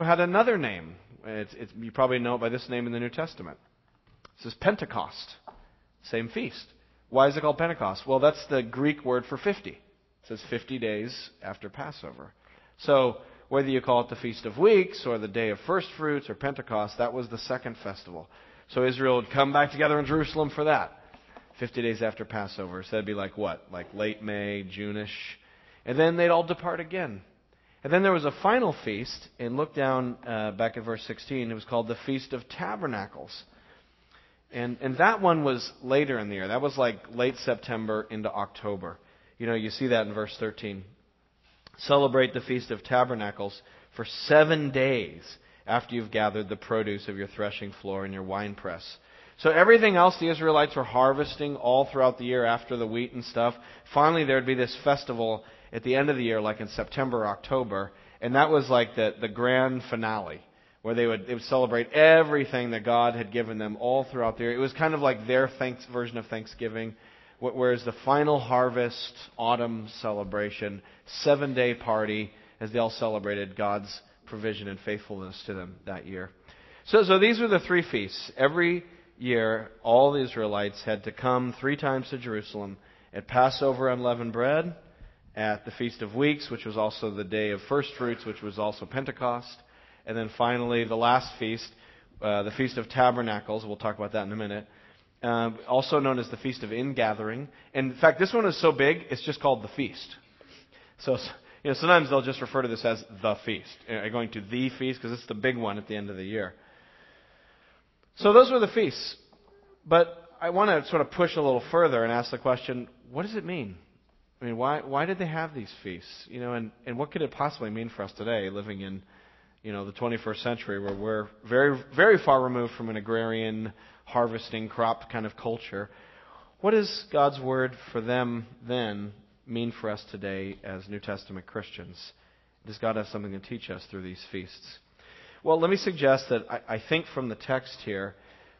had another name. It's, it's, you probably know it by this name in the New Testament. This is Pentecost. Same feast. Why is it called Pentecost? Well, that's the Greek word for 50. It says 50 days after Passover. So, whether you call it the Feast of Weeks or the Day of First Fruits or Pentecost, that was the second festival. So Israel would come back together in Jerusalem for that. 50 days after Passover. So that'd be like what? Like late May, June-ish. And then they'd all depart again. And then there was a final feast, and look down uh, back at verse 16. It was called the Feast of Tabernacles. And, and that one was later in the year. That was like late September into October. You know, you see that in verse 13. Celebrate the Feast of Tabernacles for seven days after you've gathered the produce of your threshing floor and your winepress. So everything else the Israelites were harvesting all throughout the year after the wheat and stuff, finally there'd be this festival at the end of the year, like in September or October, and that was like the, the grand finale, where they would, they would celebrate everything that God had given them all throughout the year. It was kind of like their thanks, version of Thanksgiving, whereas the final harvest, autumn celebration, seven day party, as they all celebrated God's provision and faithfulness to them that year. So, so these were the three feasts. Every year, all the Israelites had to come three times to Jerusalem at Passover unleavened bread, at the Feast of Weeks, which was also the day of first fruits, which was also Pentecost, and then finally the last feast, uh, the Feast of Tabernacles. We'll talk about that in a minute. Uh, also known as the Feast of Ingathering. And in fact, this one is so big, it's just called the feast. So, you know, sometimes they'll just refer to this as the feast. Are going to the feast? Because it's the big one at the end of the year. So those were the feasts. But I want to sort of push a little further and ask the question, what does it mean? I mean, why, why did they have these feasts? You know, and, and what could it possibly mean for us today, living in, you know, the 21st century where we're very, very far removed from an agrarian, harvesting, crop kind of culture? What does God's word for them then mean for us today as New Testament Christians? Does God have something to teach us through these feasts? Well, let me suggest that I, I think from the text here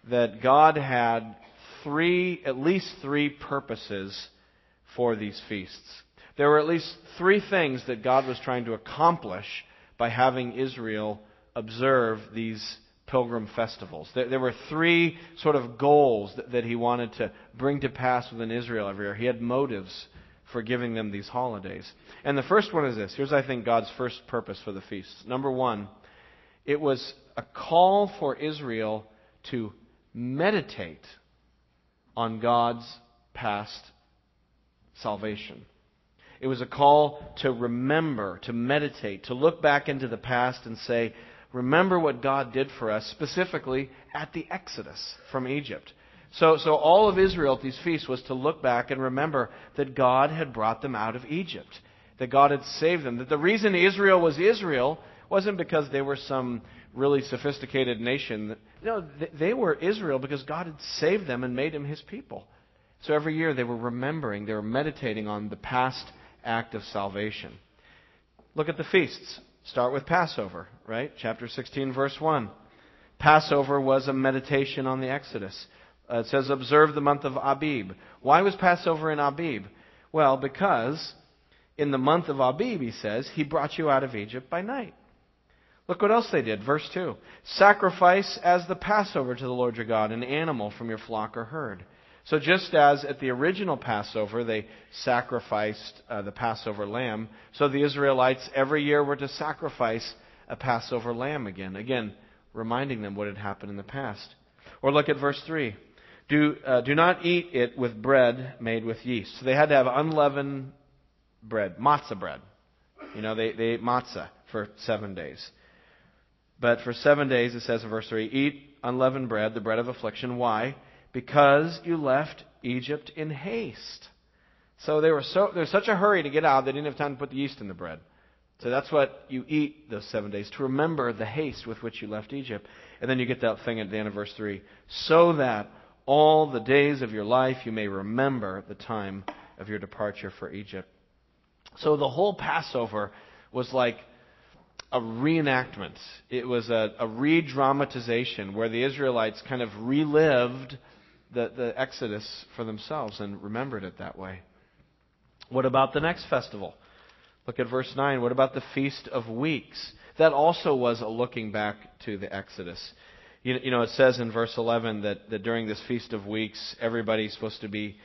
that God had three, at least three purposes for these feasts. There were at least three things that God was trying to accomplish by having Israel observe these pilgrim festivals. There, were three sort of goals that, that he wanted to bring to pass within Israel every year. He had motives for giving them these holidays. And the first one is this. Here's, I think, God's first purpose for the feasts. Number one, it was a call for Israel to meditate on God's past salvation. It was a call to remember, to meditate, to look back into the past and say, remember what God did for us, specifically at the Exodus from Egypt. So, so all of Israel at these feasts was to look back and remember that God had brought them out of Egypt, that God had saved them, that the reason Israel was Israel wasn't because they were some really sophisticated nation. No, they were Israel because God had saved them and made them his people. So every year they were remembering, they were meditating on the past act of salvation. Look at the feasts. Start with Passover, right? Chapter 16, verse 1. Passover was a meditation on the Exodus. Uh, it says, observe the month of Abib. Why was Passover in Abib? Well, because in the month of Abib, he says, he brought you out of Egypt by night. Look what else they did. Verse 2. Sacrifice as the Passover to the Lord your God an animal from your flock or herd. So just as at the original Passover they sacrificed uh, the Passover lamb, so the Israelites every year were to sacrifice a Passover lamb again. Again, reminding them what had happened in the past. Or look at verse 3. Do, uh, do not eat it with bread made with yeast. So they had to have unleavened bread, matzah bread. You know, they, they ate matzah for seven days. But for seven days, it says in verse 3, eat unleavened bread, the bread of affliction. Why? Because you left Egypt in haste. So they were so there was such a hurry to get out, they didn't have time to put the yeast in the bread. So that's what you eat those seven days, to remember the haste with which you left Egypt. And then you get that thing at the end of verse 3 so that all the days of your life you may remember the time of your departure for Egypt. So the whole Passover was like a reenactment. It was a, a re dramatization where the Israelites kind of relived the, the Exodus for themselves and remembered it that way. What about the next festival? Look at verse 9. What about the Feast of Weeks? that also was a looking back to the Exodus. You, you know, it says in verse 11 that, that during this Feast of Weeks, everybody's supposed to be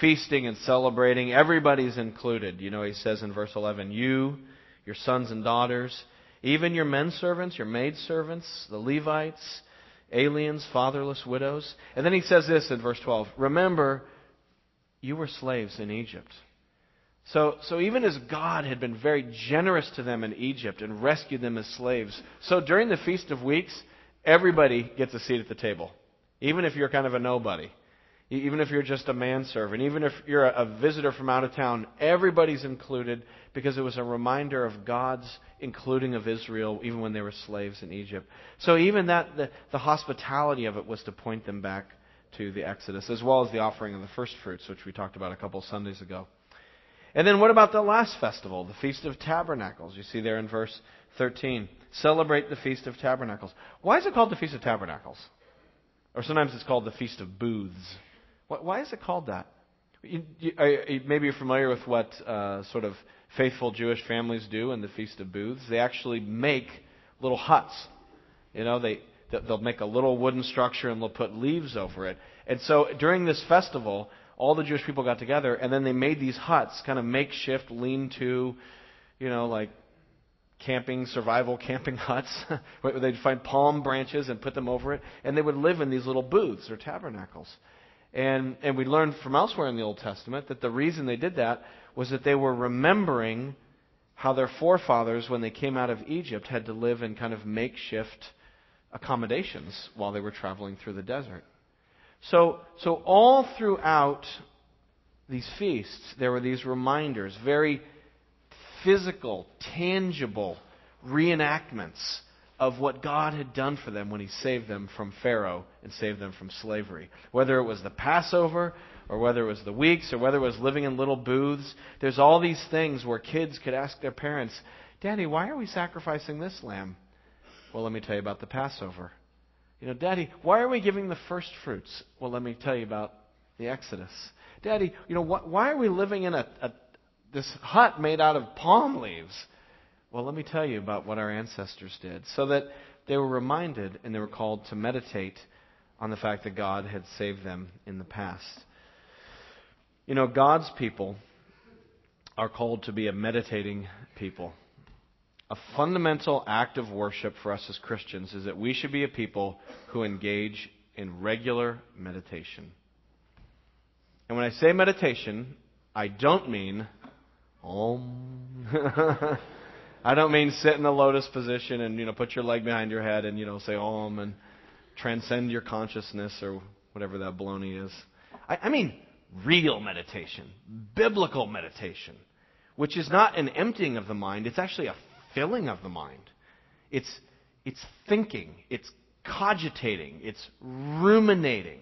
feasting and celebrating. Everybody's included. You know, he says in verse 11, you, your sons and daughters, even your men servants, your maid servants, the Levites, aliens, fatherless widows. And then he says this in verse 12 Remember, you were slaves in Egypt. So, so even as God had been very generous to them in Egypt and rescued them as slaves, so during the Feast of Weeks, everybody gets a seat at the table, even if you're kind of a nobody. Even if you're just a manservant, even if you're a visitor from out of town, everybody's included because it was a reminder of God's including of Israel even when they were slaves in Egypt. So even that, the, the hospitality of it was to point them back to the Exodus, as well as the offering of the first fruits, which we talked about a couple Sundays ago. And then what about the last festival, the Feast of Tabernacles? You see there in verse 13. Celebrate the Feast of Tabernacles. Why is it called the Feast of Tabernacles? Or sometimes it's called the Feast of Booths. Why is it called that? You, you, maybe you're familiar with what uh, sort of faithful Jewish families do in the Feast of Booths. They actually make little huts. You know, they they'll make a little wooden structure and they'll put leaves over it. And so during this festival, all the Jewish people got together and then they made these huts, kind of makeshift lean-to, you know, like camping, survival camping huts, where they'd find palm branches and put them over it, and they would live in these little booths or tabernacles. And, and we learned from elsewhere in the Old Testament that the reason they did that was that they were remembering how their forefathers, when they came out of Egypt, had to live in kind of makeshift accommodations while they were traveling through the desert. So, so all throughout these feasts, there were these reminders, very physical, tangible reenactments of what God had done for them when He saved them from Pharaoh and saved them from slavery. Whether it was the Passover, or whether it was the weeks, or whether it was living in little booths, there's all these things where kids could ask their parents, Daddy, why are we sacrificing this lamb? Well, let me tell you about the Passover. You know, Daddy, why are we giving the first fruits? Well, let me tell you about the Exodus. Daddy, you know, wh- why are we living in a, a this hut made out of palm leaves? Well, let me tell you about what our ancestors did, so that they were reminded and they were called to meditate on the fact that God had saved them in the past. You know, God's people are called to be a meditating people. A fundamental act of worship for us as Christians is that we should be a people who engage in regular meditation. And when I say meditation, I don't mean om. I don't mean sit in the lotus position and you know put your leg behind your head and you know say om and transcend your consciousness or whatever that baloney is. I, I mean real meditation, biblical meditation, which is not an emptying of the mind. It's actually a filling of the mind. It's it's thinking. It's cogitating. It's ruminating.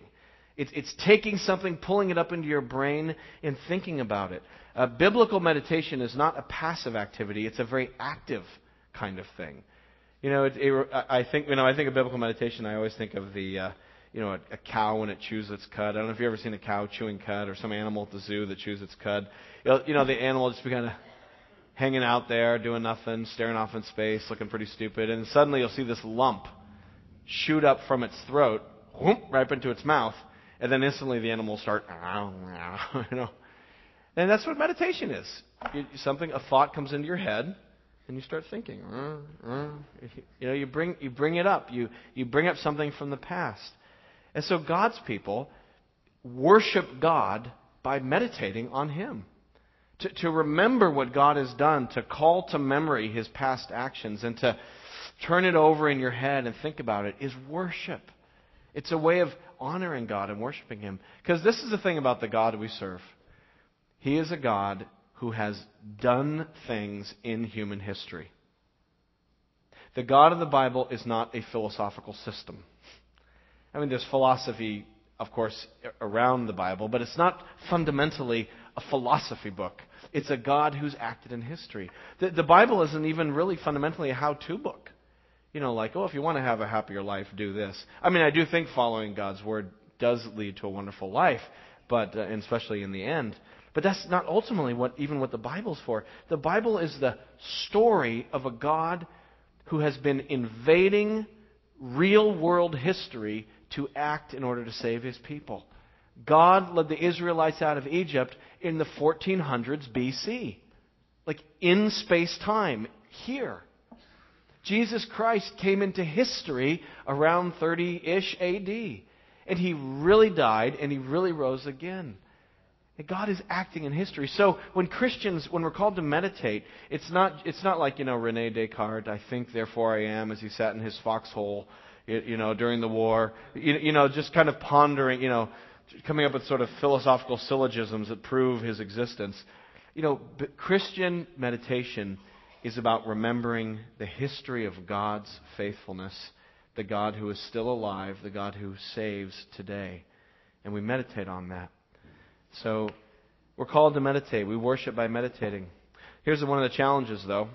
It's, it's taking something, pulling it up into your brain, and thinking about it. Uh, biblical meditation is not a passive activity; it's a very active kind of thing. You know, it, it, I think you know, I think of biblical meditation. I always think of the uh, you know, a, a cow when it chews its cud. I don't know if you've ever seen a cow chewing cud or some animal at the zoo that chews its cud. You know, the animal just be kind of hanging out there, doing nothing, staring off in space, looking pretty stupid, and suddenly you'll see this lump shoot up from its throat, whoop, right up into its mouth, and then instantly the animal will start, you know. And that's what meditation is. You, something, a thought comes into your head, and you start thinking. You know, you bring you bring it up. You you bring up something from the past. And so God's people worship God by meditating on Him. To, to remember what God has done, to call to memory His past actions, and to turn it over in your head and think about it is worship. It's a way of honoring God and worshiping Him. Because this is the thing about the God we serve He is a God who has done things in human history. The God of the Bible is not a philosophical system. I mean, there's philosophy, of course, around the Bible, but it's not fundamentally a philosophy book. It's a God who's acted in history. The, the Bible isn't even really fundamentally a how to book you know, like, oh, if you want to have a happier life, do this. I mean, I do think following God's word does lead to a wonderful life, but uh, and especially in the end. But that's not ultimately what even what the Bible's for. The Bible is the story of a God who has been invading real world history to act in order to save his people. God led the Israelites out of Egypt in the 1400s BC. Like in space time, here. Jesus Christ came into history around 30 ish AD. And he really died and he really rose again. And God is acting in history. So when Christians, when we're called to meditate, it's not, it's not like, you know, Rene Descartes, I think, therefore I am, as he sat in his foxhole, you know, during the war. You, you know, just kind of pondering, you know, coming up with sort of philosophical syllogisms that prove his existence. You know, Christian meditation is about remembering the history of God's faithfulness, the God who is still alive, the God who saves today. And we meditate on that. So we're called to meditate. We worship by meditating. Here's one of the challenges, though.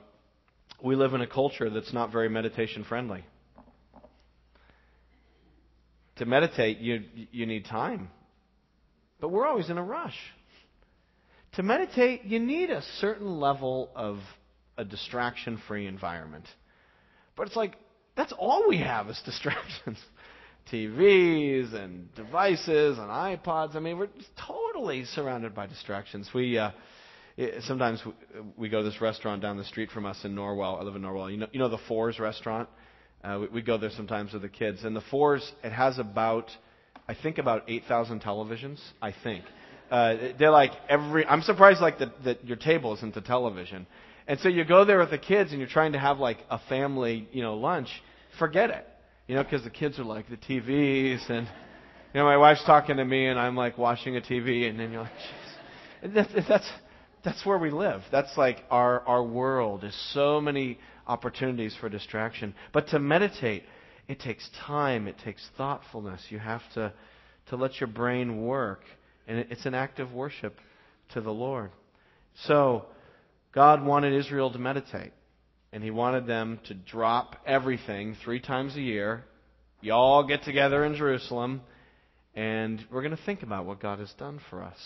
We live in a culture that's not very meditation friendly. To meditate, you, you need time. But we're always in a rush. To meditate, you need a certain level of a distraction free environment. But it's like, that's all we have is distractions. TVs and devices and iPods. I mean, we're totally surrounded by distractions. We uh, it, sometimes we, we go to this restaurant down the street from us in Norwell. I live in Norwell. You know, you know the Fours restaurant. Uh, we, we go there sometimes with the kids, and the Fours it has about, I think about 8,000 televisions. I think. Uh, they're like every. I'm surprised like that that your table isn't a television. And so you go there with the kids and you're trying to have like a family, you know, lunch. Forget it. You know, because the kids are like the TVs and, you know, my wife's talking to me and I'm like watching a TV and then you're like, jeez. That's, that's, that's where we live. That's like our, our world. There's so many opportunities for distraction. But to meditate, it takes time. It takes thoughtfulness. You have to, to let your brain work. And it's an act of worship to the Lord. So, God wanted Israel to meditate. And He wanted them to drop everything three times a year. Y'all get together in Jerusalem, and we're going to think about what God has done for us.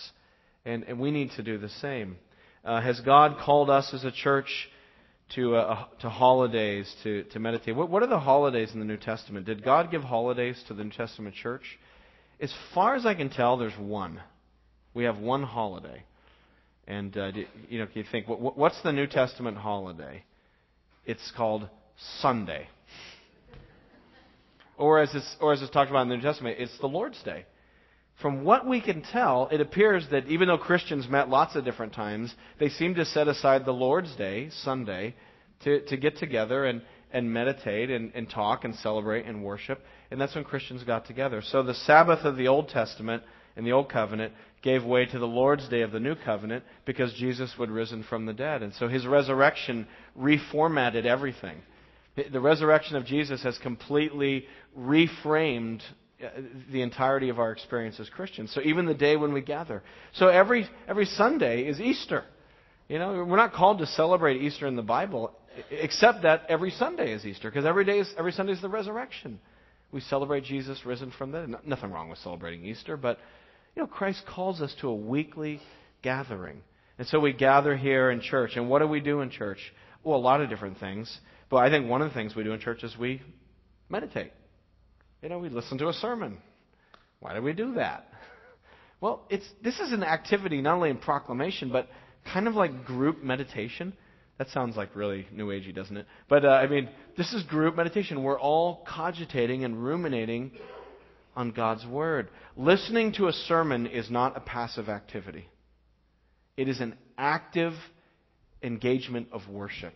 And, and we need to do the same. Uh, has God called us as a church to, uh, to holidays, to, to meditate? What, what are the holidays in the New Testament? Did God give holidays to the New Testament church? As far as I can tell, there's one. We have one holiday. And, uh, you know, can you think, what, what's the New Testament holiday? It's called Sunday. Or as, it's, or as it's talked about in the New Testament, it's the Lord's Day. From what we can tell, it appears that even though Christians met lots of different times, they seem to set aside the Lord's Day, Sunday, to, to get together and, and meditate and, and talk and celebrate and worship. And that's when Christians got together. So the Sabbath of the Old Testament in the Old Covenant gave way to the Lord's Day of the New Covenant because Jesus would risen from the dead. And so his resurrection reformatted everything. The resurrection of Jesus has completely reframed uh, the entirety of our experience as Christians. So even the day when we gather. So every every Sunday is Easter. You know, we're not called to celebrate Easter in the Bible, except that every Sunday is Easter, because every day is every Sunday is the resurrection. We celebrate Jesus risen from the dead. Nothing wrong with celebrating Easter, but you know, Christ calls us to a weekly gathering. And so we gather here in church. And what do we do in church? Well, a lot of different things. But I think one of the things we do in church is we meditate. You know, we listen to a sermon. Why do we do that? Well, it's, this is an activity not only in proclamation, but kind of like group meditation. That sounds like really new agey, doesn't it? But uh, I mean, this is group meditation. We're all cogitating and ruminating on God's Word. Listening to a sermon is not a passive activity, it is an active engagement of worship.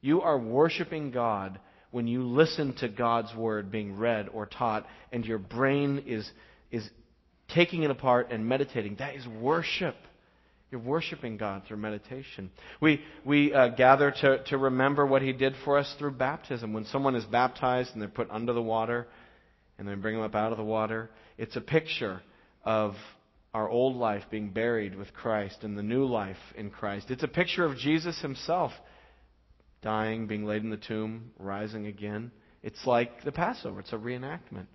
You are worshiping God when you listen to God's Word being read or taught, and your brain is, is taking it apart and meditating. That is worship. You're worshiping God through meditation. We, we uh, gather to, to remember what He did for us through baptism. When someone is baptized and they're put under the water, and then bring them up out of the water. It's a picture of our old life being buried with Christ and the new life in Christ. It's a picture of Jesus himself dying, being laid in the tomb, rising again. It's like the Passover, it's a reenactment.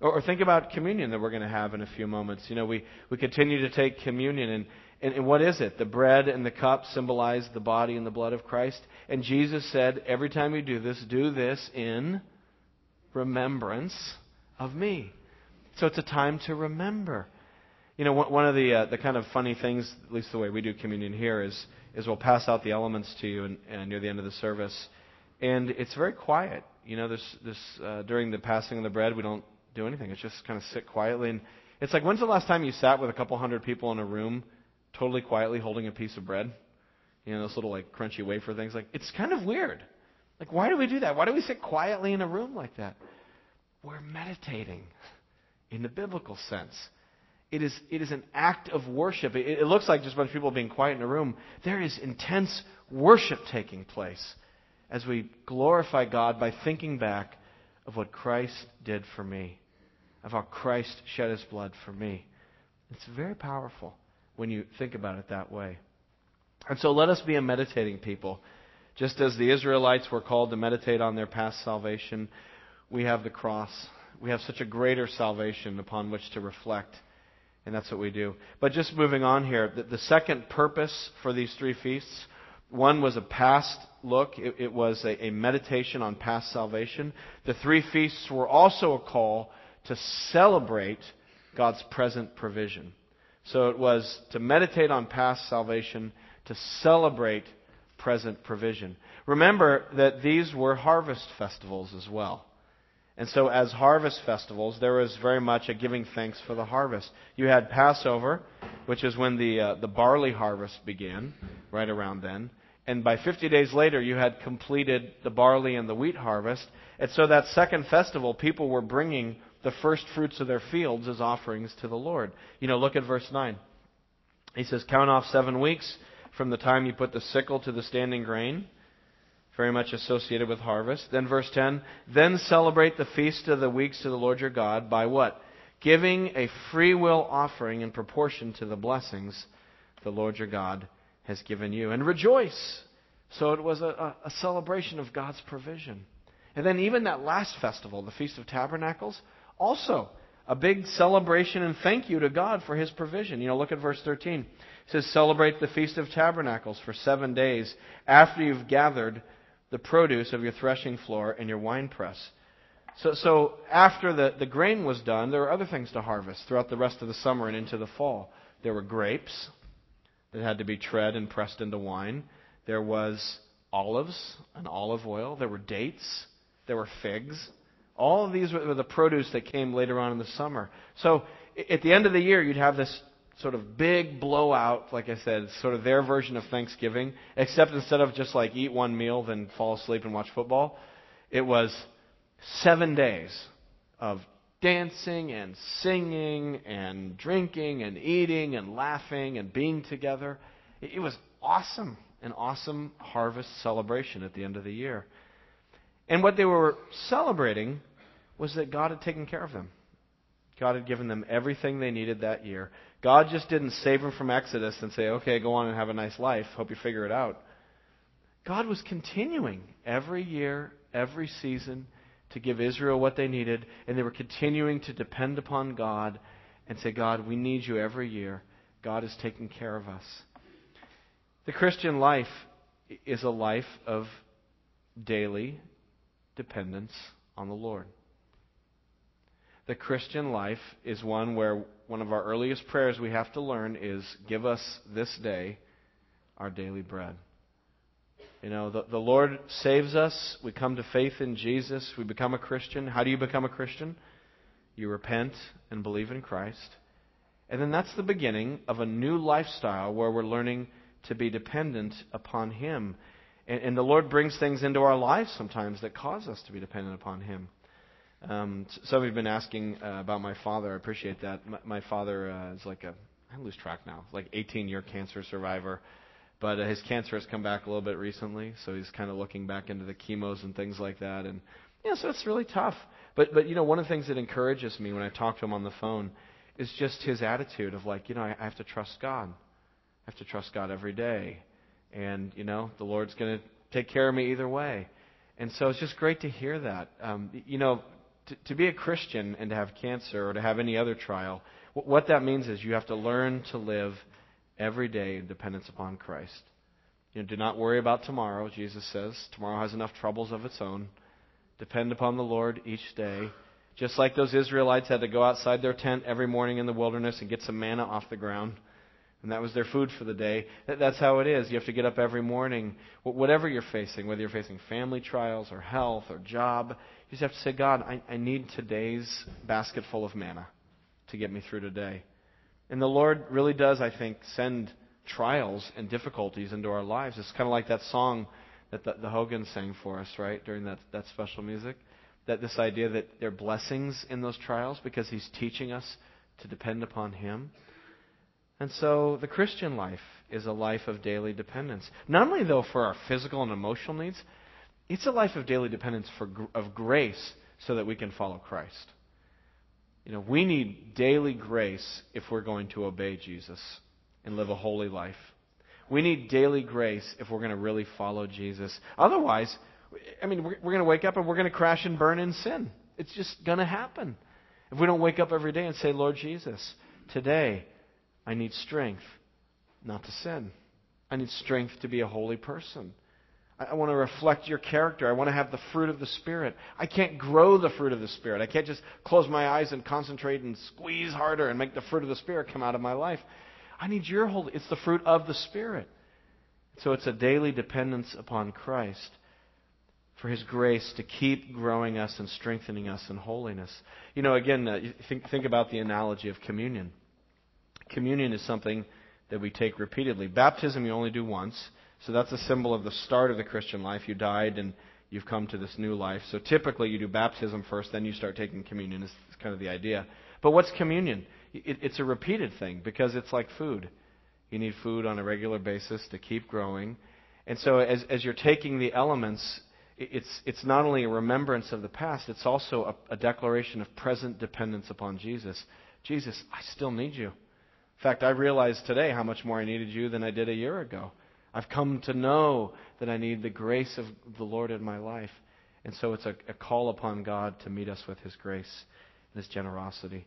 Or, or think about communion that we're going to have in a few moments. You know, we, we continue to take communion, and, And, and what is it? The bread and the cup symbolize the body and the blood of Christ. And Jesus said, every time you do this, do this in remembrance of me. So it's a time to remember. You know, one of the uh, the kind of funny things, at least the way we do communion here, is is we'll pass out the elements to you and, and near the end of the service, and it's very quiet. You know, this this uh, during the passing of the bread, we don't do anything. It's just kind of sit quietly, and it's like when's the last time you sat with a couple hundred people in a room, totally quietly holding a piece of bread? You know, those little like crunchy wafer things. Like it's kind of weird. Like why do we do that? Why do we sit quietly in a room like that? We're meditating in the biblical sense. It is, it is an act of worship. It, it looks like just a bunch of people being quiet in a room. There is intense worship taking place as we glorify God by thinking back of what Christ did for me, of how Christ shed his blood for me. It's very powerful when you think about it that way. And so let us be a meditating people. Just as the Israelites were called to meditate on their past salvation, we have the cross we have such a greater salvation upon which to reflect. And that's what we do. But just moving on here, the, the second purpose for these three feasts one was a past look, it, it was a, a meditation on past salvation. The three feasts were also a call to celebrate God's present provision. So it was to meditate on past salvation, to celebrate present provision. Remember that these were harvest festivals as well. And so, as harvest festivals, there was very much a giving thanks for the harvest. You had Passover, which is when the, uh, the barley harvest began, right around then. And by 50 days later, you had completed the barley and the wheat harvest. And so, that second festival, people were bringing the first fruits of their fields as offerings to the Lord. You know, look at verse 9. He says, Count off seven weeks from the time you put the sickle to the standing grain very much associated with harvest. Then verse 10, then celebrate the feast of the weeks to the Lord your God by what? Giving a free will offering in proportion to the blessings the Lord your God has given you. And rejoice. So it was a, a celebration of God's provision. And then even that last festival, the Feast of Tabernacles, also a big celebration and thank you to God for his provision. You know, look at verse 13. It says, Celebrate the Feast of Tabernacles for seven days after you've gathered the produce of your threshing floor and your winepress. So, so after the, the grain was done, there were other things to harvest throughout the rest of the summer and into the fall. There were grapes that had to be tread and pressed into wine. There was olives and olive oil. There were dates. There were figs. All of these were the produce that came later on in the summer. So at the end of the year, you'd have this sort of big blowout, like I said, sort of their version of Thanksgiving, except instead of just like eat one meal, then fall asleep and watch football, it was seven days of dancing and singing and drinking and eating and laughing and being together. It was awesome, an awesome harvest celebration at the end of the year. And what they were celebrating was that God had taken care of them. God had given them everything they needed that year. God just didn't save them from Exodus and say, okay, go on and have a nice life. Hope you figure it out. God was continuing every year, every season to give Israel what they needed, and they were continuing to depend upon God and say, God, we need you every year. God is taking care of us. The Christian life is a life of daily dependence on the Lord. The Christian life is one where one of our earliest prayers we have to learn is give us this day our daily bread. You know, the, the Lord saves us. We come to faith in Jesus. We become a Christian. How do you become a Christian? You repent and believe in Christ. And then that's the beginning of a new lifestyle where we're learning to be dependent upon Him. And, and the Lord brings things into our lives sometimes that cause us to be dependent upon Him. Um, some you have been asking uh, about my father. I appreciate that. My, my father uh, is like a, I lose track now, like 18 year cancer survivor. But uh, his cancer has come back a little bit recently, so he's kind of looking back into the chemos and things like that. And yeah, so it's really tough. But but you know, one of the things that encourages me when I talk to him on the phone is just his attitude of like, you know, I, I have to trust God. I have to trust God every day, and you know, the Lord's going to take care of me either way. And so it's just great to hear that. Um, you know, to, to be a Christian and to have cancer or to have any other trial, what that means is you have to learn to live every day in dependence upon Christ. You know, do not worry about tomorrow, Jesus says. Tomorrow has enough troubles of its own. Depend upon the Lord each day. Just like those Israelites had to go outside their tent every morning in the wilderness and get some manna off the ground, and that was their food for the day. That's how it is. You have to get up every morning, whatever you're facing, whether you're facing family trials or health or job. You just have to say, God, I, I need today's basket full of manna to get me through today. And the Lord really does, I think, send trials and difficulties into our lives. It's kind of like that song that the, the Hogan sang for us, right, during that, that special music. That this idea that there are blessings in those trials because He's teaching us to depend upon Him. And so the Christian life is a life of daily dependence. Not only, though, for our physical and emotional needs, it's a life of daily dependence for, of grace so that we can follow Christ. You know, we need daily grace if we're going to obey Jesus and live a holy life. We need daily grace if we're going to really follow Jesus. Otherwise, I mean, we're, we're going to wake up and we're going to crash and burn in sin. It's just going to happen. If we don't wake up every day and say, Lord Jesus, today I need strength not to sin. I need strength to be a holy person. I want to reflect your character. I want to have the fruit of the Spirit. I can't grow the fruit of the Spirit. I can't just close my eyes and concentrate and squeeze harder and make the fruit of the Spirit come out of my life. I need your holy. It's the fruit of the Spirit. So it's a daily dependence upon Christ for His grace to keep growing us and strengthening us in holiness. You know, again, uh, think, think about the analogy of communion. Communion is something that we take repeatedly. Baptism you only do once, so that's a symbol of the start of the Christian life. You died and you've come to this new life. So typically you do baptism first, then you start taking communion. Is kind of the idea. But what's communion? It, it's a repeated thing because it's like food. You need food on a regular basis to keep growing. And so as, as you're taking the elements, it's, it's not only a remembrance of the past, it's also a, a declaration of present dependence upon Jesus. Jesus, I still need you. In fact, I realize today how much more I needed you than I did a year ago. I've come to know that I need the grace of the Lord in my life. And so it's a, a call upon God to meet us with His grace and His generosity.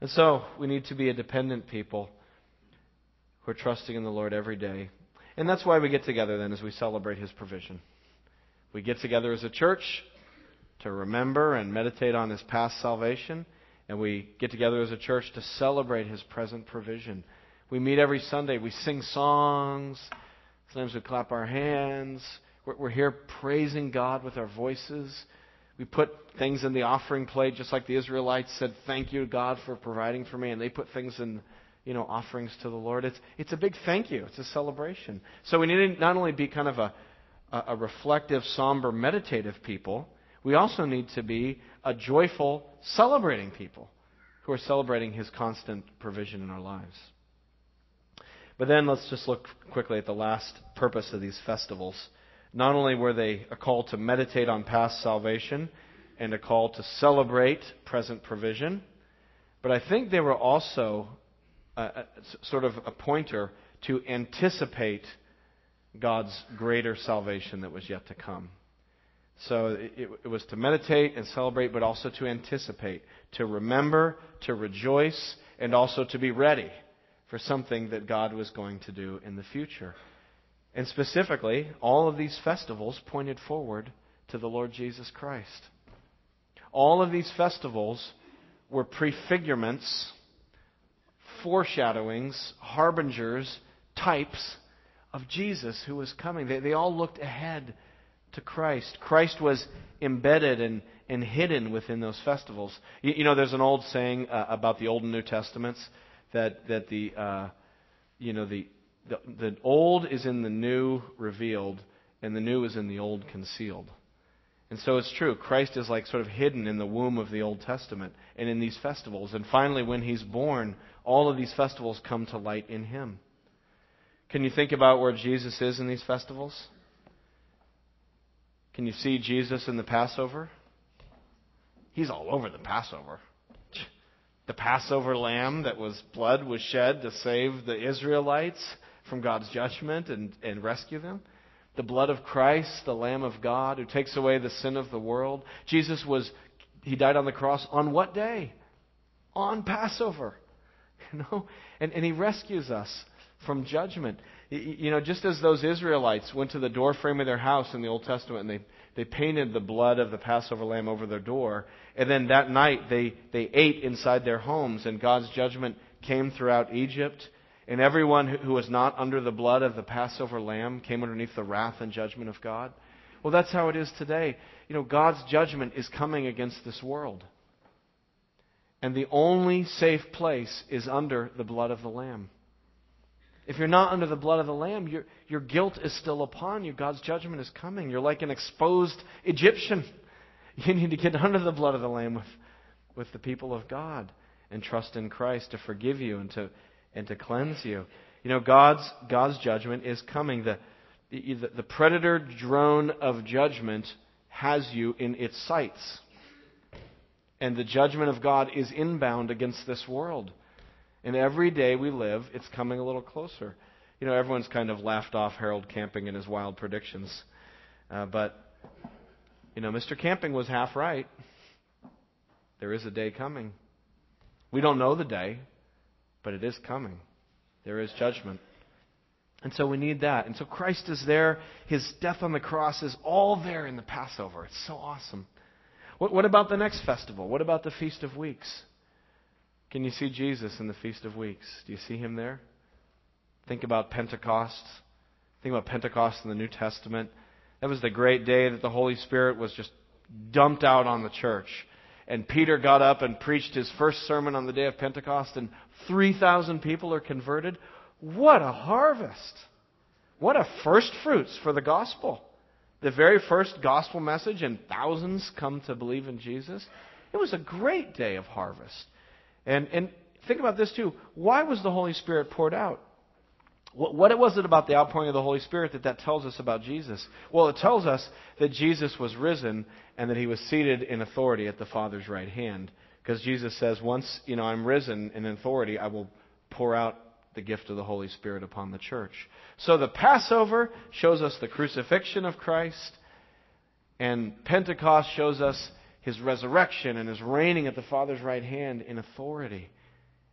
And so we need to be a dependent people who are trusting in the Lord every day. And that's why we get together then as we celebrate His provision. We get together as a church to remember and meditate on His past salvation and we get together as a church to celebrate His present provision. We meet every Sunday. We sing songs. Sometimes we clap our hands. We're, we're here praising God with our voices. We put things in the offering plate, just like the Israelites said, "Thank you, God, for providing for me," and they put things in, you know, offerings to the Lord. It's it's a big thank you. It's a celebration. So we need to not only be kind of a a reflective, somber, meditative people. We also need to be a joyful, celebrating people who are celebrating His constant provision in our lives. But then let's just look quickly at the last purpose of these festivals. Not only were they a call to meditate on past salvation and a call to celebrate present provision, but I think they were also a, a, sort of a pointer to anticipate God's greater salvation that was yet to come. So it, it, was to meditate and celebrate, but also to anticipate, to remember, to rejoice, and also to be ready for something that God was going to do in the future. And specifically, all of these festivals pointed forward to the Lord Jesus Christ. All of these festivals were prefigurements, foreshadowings, harbingers, types of Jesus who was coming. They, they all looked ahead to Christ. Christ was embedded and, and hidden within those festivals. You, you know, there's an old saying uh, about the Old and New Testaments that that the uh, you know the, the the old is in the new revealed, and the new is in the old concealed. And so it's true. Christ is like sort of hidden in the womb of the Old Testament and in these festivals. And finally, when he's born, all of these festivals come to light in him. Can you think about where Jesus is in these festivals? Can you see Jesus in the Passover? He's all over the Passover. The Passover lamb that was blood was shed to save the Israelites from God's judgment and, and rescue them. The blood of Christ, the Lamb of God who takes away the sin of the world. Jesus was, he died on the cross on what day? On Passover. You know? And, and he rescues us from judgment. You know, just as those Israelites went to the door frame of their house in the Old Testament and they, they painted the blood of the Passover lamb over their door, and then that night they, they ate inside their homes, and God's judgment came throughout Egypt, and everyone who was not under the blood of the Passover lamb came underneath the wrath and judgment of God. Well, that's how it is today. You know, God's judgment is coming against this world. And the only safe place is under the blood of the Lamb. If you're not under the blood of the Lamb, your, your guilt is still upon you. God's judgment is coming. You're like an exposed Egyptian. You need to get under the blood of the Lamb with, with the people of God and trust in Christ to forgive you and to, and to cleanse you. You know, God's, God's judgment is coming. The, the, the predator drone of judgment has you in its sights. And the judgment of God is inbound against this world. And every day we live, it's coming a little closer. You know, everyone's kind of laughed off Harold Camping and his wild predictions. Uh, but, you know, Mr. Camping was half right. There is a day coming. We don't know the day, but it is coming. There is judgment. And so we need that. And so Christ is there. His death on the cross is all there in the Passover. It's so awesome. What, what about the next festival? What about the Feast of Weeks? Can you see Jesus in the Feast of Weeks? Do you see him there? Think about Pentecost. Think about Pentecost in the New Testament. That was the great day that the Holy Spirit was just dumped out on the church. And Peter got up and preached his first sermon on the day of Pentecost, and 3,000 people are converted. What a harvest! What a first fruits for the gospel. The very first gospel message, and thousands come to believe in Jesus. It was a great day of harvest. And, and think about this too. Why was the Holy Spirit poured out? What, what was it about the outpouring of the Holy Spirit that that tells us about Jesus? Well, it tells us that Jesus was risen and that he was seated in authority at the Father's right hand. Because Jesus says, once you know I'm risen in authority, I will pour out the gift of the Holy Spirit upon the church. So the Passover shows us the crucifixion of Christ, and Pentecost shows us his resurrection and his reigning at the Father's right hand in authority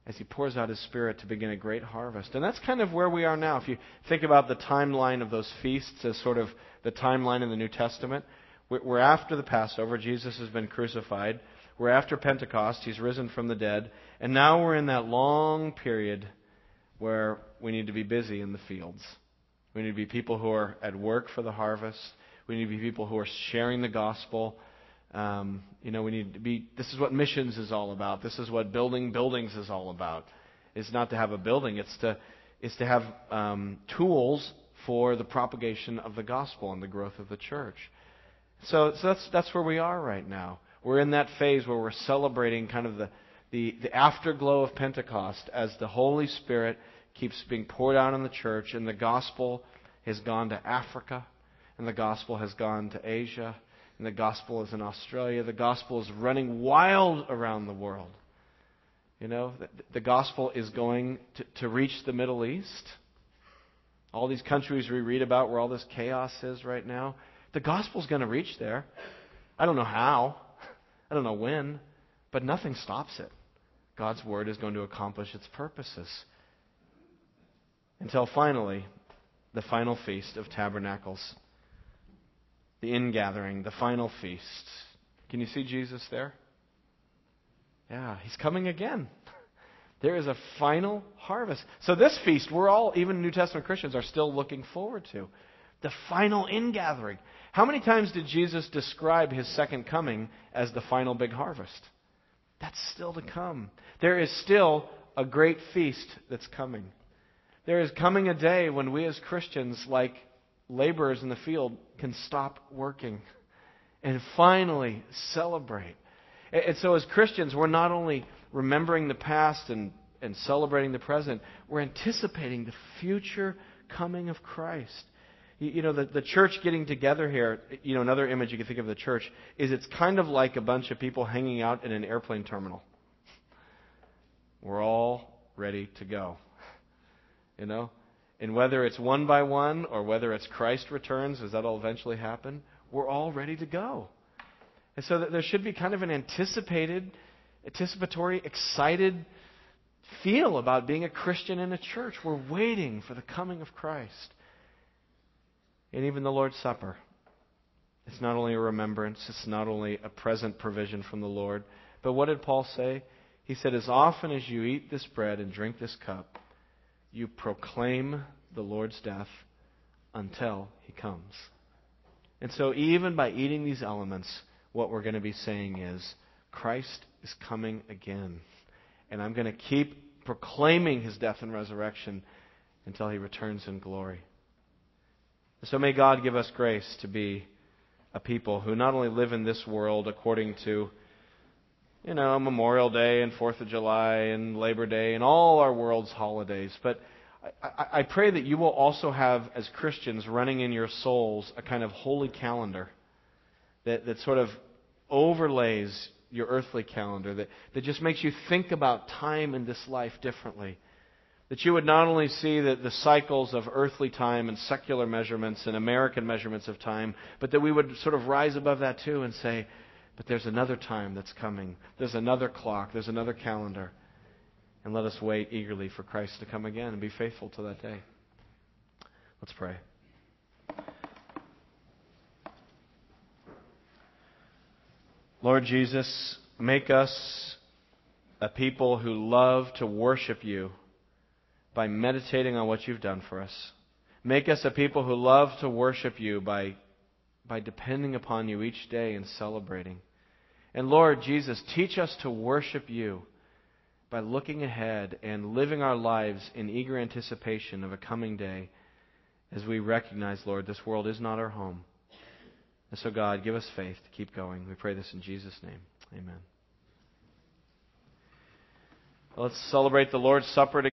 as he pours out his Spirit to begin a great harvest. And that's kind of where we are now. If you think about the timeline of those feasts as sort of the timeline in the New Testament, we're after the Passover. Jesus has been crucified. We're after Pentecost. He's risen from the dead. And now we're in that long period where we need to be busy in the fields. We need to be people who are at work for the harvest. We need to be people who are sharing the gospel um, you know, we need to be. This is what missions is all about. This is what building buildings is all about. It's not to have a building. It's to it's to have um, tools for the propagation of the gospel and the growth of the church. So, so that's that's where we are right now. We're in that phase where we're celebrating kind of the the, the afterglow of Pentecost as the Holy Spirit keeps being poured out on the church, and the gospel has gone to Africa, and the gospel has gone to Asia, and the gospel is in Australia. The gospel is running wild around the world. You know, the, the gospel is going to, to reach the Middle East. All these countries we read about where all this chaos is right now, the gospel's going to reach there. I don't know how, I don't know when, but nothing stops it. God's word is going to accomplish its purposes. Until finally, the final feast of tabernacles the ingathering, the final feast. Can you see Jesus there? Yeah, he's coming again. There is a final harvest. So, this feast, we're all, even New Testament Christians, are still looking forward to. The final ingathering. How many times did Jesus describe his second coming as the final big harvest? That's still to come. There is still a great feast that's coming. There is coming a day when we as Christians, like laborers in the field can stop working and finally celebrate. And so, as Christians, we're not only remembering the past and, and celebrating the present, we're anticipating the future coming of Christ. You, know, the, the church getting together here, you know, another image you can think of the church is it's kind of like a bunch of people hanging out in an airplane terminal. We're all ready to go. You know? And whether it's one by one or whether it's Christ returns, as that'll eventually happen, we're all ready to go. And so there should be kind of an anticipated, anticipatory, excited feel about being a Christian in a church. We're waiting for the coming of Christ. And even the Lord's Supper. It's not only a remembrance, it's not only a present provision from the Lord. But what did Paul say? He said, As often as you eat this bread and drink this cup, you proclaim the Lord's death until he comes. And so, even by eating these elements, what we're going to be saying is, Christ is coming again. And I'm going to keep proclaiming his death and resurrection until he returns in glory. So may God give us grace to be a people who not only live in this world according to, you know, Memorial Day and Fourth of July and Labor Day and all our world's holidays, but I, I pray that you will also have, as Christians, running in your souls a kind of holy calendar that, that sort of overlays your earthly calendar, that, that just makes you think about time in this life differently. That you would not only see the, the cycles of earthly time and secular measurements and American measurements of time, but that we would sort of rise above that too and say, but there's another time that's coming. There's another clock. There's another calendar. And let us wait eagerly for Christ to come again and be faithful to that day. Let's pray. Lord Jesus, make us a people who love to worship you by meditating on what you've done for us. Make us a people who love to worship you by, by depending upon you each day and celebrating. And Lord Jesus, teach us to worship you by looking ahead and living our lives in eager anticipation of a coming day as we recognize, Lord, this world is not our home. And so, God, give us faith to keep going. We pray this in Jesus' name. Amen. Let's celebrate the Lord's Supper together.